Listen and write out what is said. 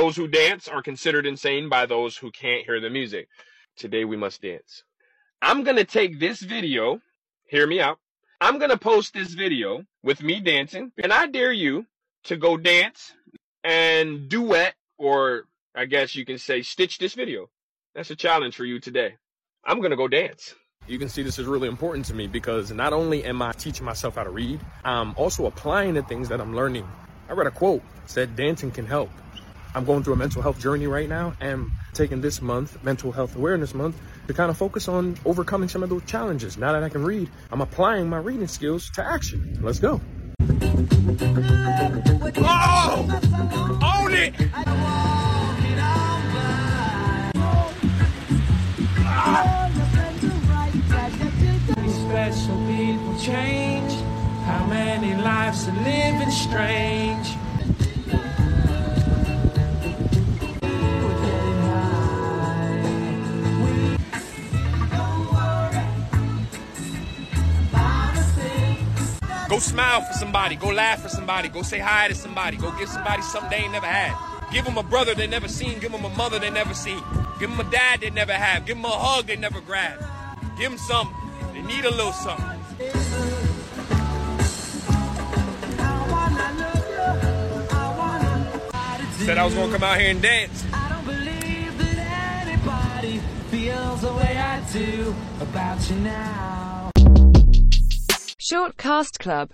Those who dance are considered insane by those who can't hear the music. Today we must dance. I'm going to take this video, hear me out. I'm going to post this video with me dancing, and I dare you to go dance and duet, or I guess you can say stitch this video. That's a challenge for you today. I'm going to go dance. You can see this is really important to me because not only am I teaching myself how to read, I'm also applying the things that I'm learning. I read a quote said dancing can help. I'm going through a mental health journey right now and taking this month, Mental Health Awareness Month, to kind of focus on overcoming some of those challenges. Now that I can read, I'm applying my reading skills to action. Let's go. Oh! Own it! Special people change. How many lives are living strange? Go smile for somebody. Go laugh for somebody. Go say hi to somebody. Go give somebody something they ain't never had. Give them a brother they never seen. Give them a mother they never seen. Give them a dad they never have. Give them a hug they never grabbed. Give them something. They need a little something. Said I was gonna come out here and dance. I don't believe that anybody feels the way I do about you now. Short Cast Club